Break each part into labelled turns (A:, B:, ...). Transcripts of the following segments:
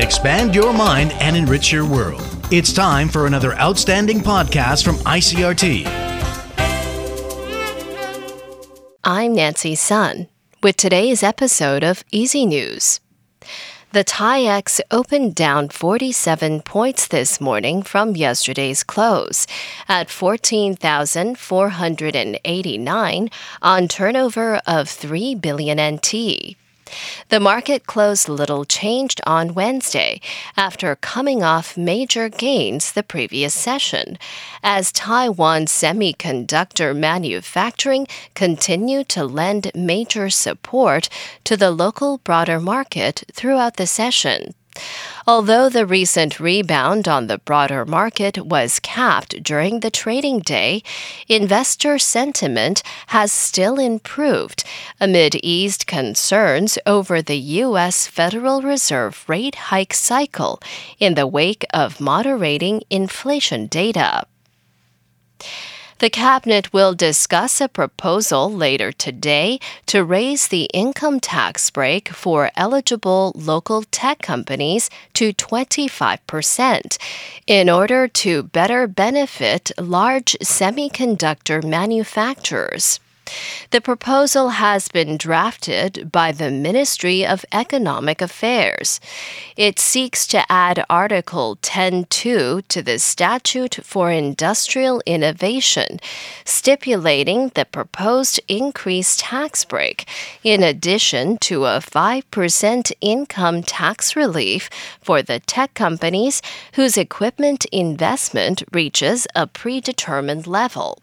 A: expand your mind, and enrich your world. It's time for another outstanding podcast from ICRT.
B: I'm Nancy Sun with today's episode of Easy News. The TAIEX opened down 47 points this morning from yesterday's close at 14,489 on turnover of 3 billion NT. The market closed little changed on Wednesday after coming off major gains the previous session, as Taiwan semiconductor manufacturing continued to lend major support to the local broader market throughout the session. Although the recent rebound on the broader market was capped during the trading day, investor sentiment has still improved amid eased concerns over the U.S. Federal Reserve rate hike cycle in the wake of moderating inflation data. The Cabinet will discuss a proposal later today to raise the income tax break for eligible local tech companies to 25% in order to better benefit large semiconductor manufacturers. The proposal has been drafted by the Ministry of Economic Affairs. It seeks to add Article 10.2 to the Statute for Industrial Innovation, stipulating the proposed increased tax break, in addition to a 5% income tax relief for the tech companies whose equipment investment reaches a predetermined level.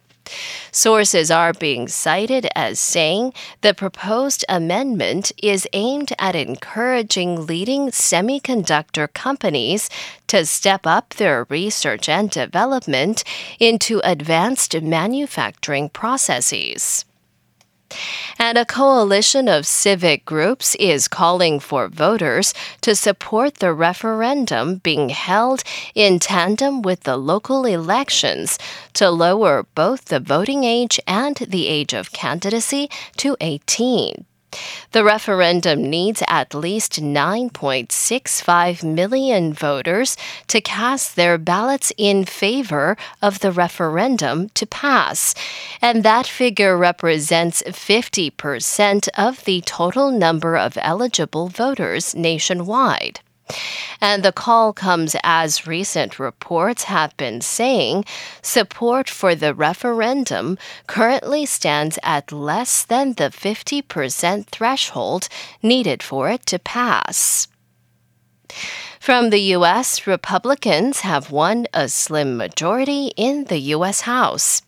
B: Sources are being cited as saying the proposed amendment is aimed at encouraging leading semiconductor companies to step up their research and development into advanced manufacturing processes. And a coalition of civic groups is calling for voters to support the referendum being held in tandem with the local elections to lower both the voting age and the age of candidacy to 18. The referendum needs at least 9.65 million voters to cast their ballots in favor of the referendum to pass, and that figure represents 50% of the total number of eligible voters nationwide. And the call comes as recent reports have been saying support for the referendum currently stands at less than the 50% threshold needed for it to pass. From the U.S., Republicans have won a slim majority in the U.S. House.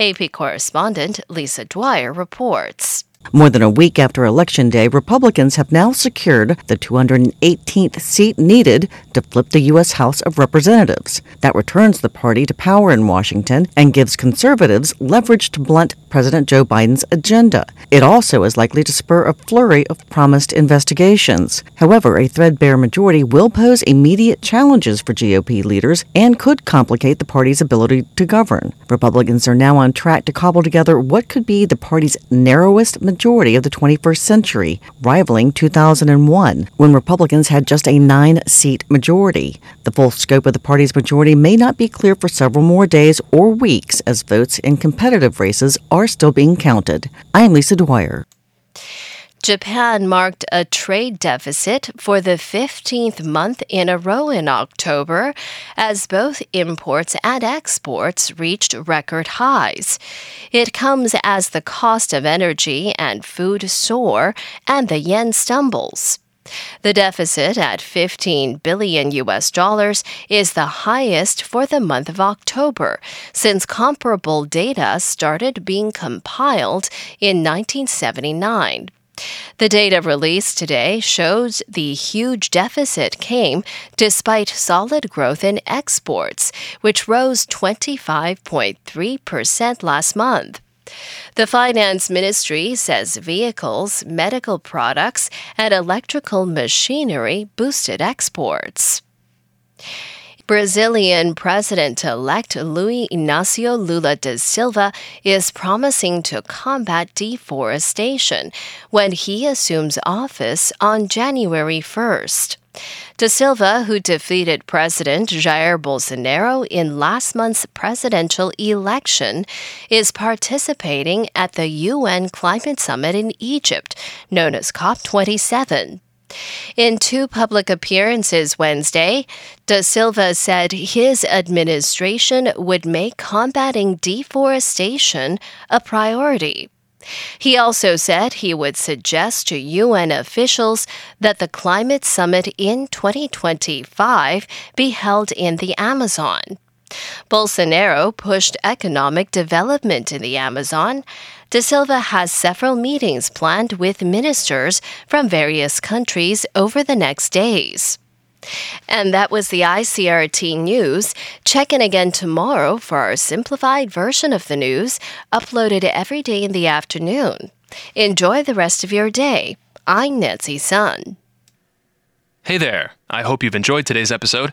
B: AP correspondent Lisa Dwyer reports.
C: More than a week after Election Day, Republicans have now secured the 218th seat needed to flip the U.S. House of Representatives. That returns the party to power in Washington and gives conservatives leverage to blunt President Joe Biden's agenda. It also is likely to spur a flurry of promised investigations. However, a threadbare majority will pose immediate challenges for GOP leaders and could complicate the party's ability to govern. Republicans are now on track to cobble together what could be the party's narrowest majority of the 21st century, rivaling 2001, when Republicans had just a nine seat majority. The full scope of the party's majority may not be clear for several more days or weeks as votes in competitive races are still being counted. I am Lisa Dwyer.
B: Japan marked a trade deficit for the 15th month in a row in October as both imports and exports reached record highs. It comes as the cost of energy and food soar and the yen stumbles. The deficit at 15 billion US dollars is the highest for the month of October since comparable data started being compiled in 1979. The data released today shows the huge deficit came despite solid growth in exports, which rose 25.3% last month. The Finance Ministry says vehicles, medical products, and electrical machinery boosted exports. Brazilian President elect Luiz Inácio Lula da Silva is promising to combat deforestation when he assumes office on January 1st. Da Silva, who defeated President Jair Bolsonaro in last month's presidential election, is participating at the UN Climate Summit in Egypt, known as COP27. In two public appearances Wednesday, Da Silva said his administration would make combating deforestation a priority. He also said he would suggest to UN officials that the climate summit in 2025 be held in the Amazon. Bolsonaro pushed economic development in the Amazon. Da Silva has several meetings planned with ministers from various countries over the next days. And that was the ICRT news. Check in again tomorrow for our simplified version of the news, uploaded every day in the afternoon. Enjoy the rest of your day. I'm Nancy Sun.
D: Hey there. I hope you've enjoyed today's episode.